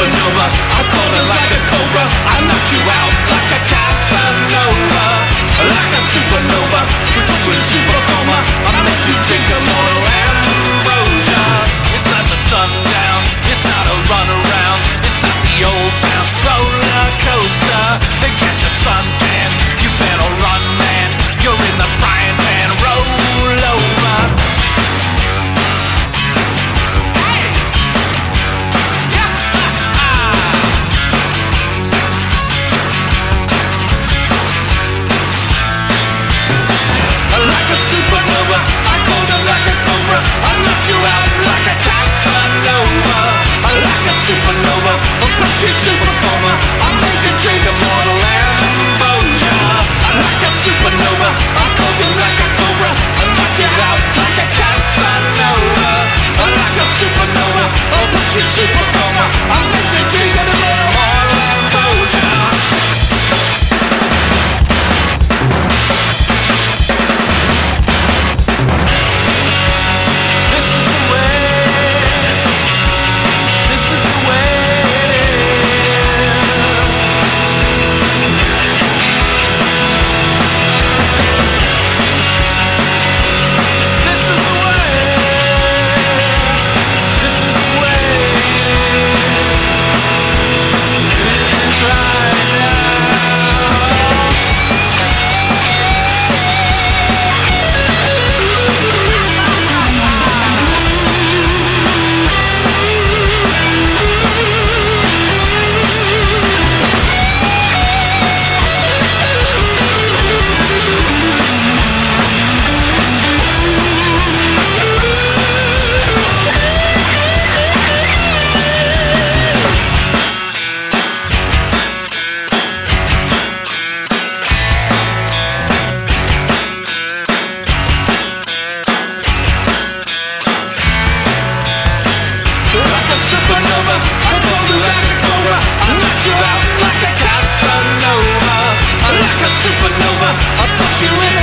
supernova. I caught it like a cobra. I knocked you out like a Casanova. supernova. I'll put you in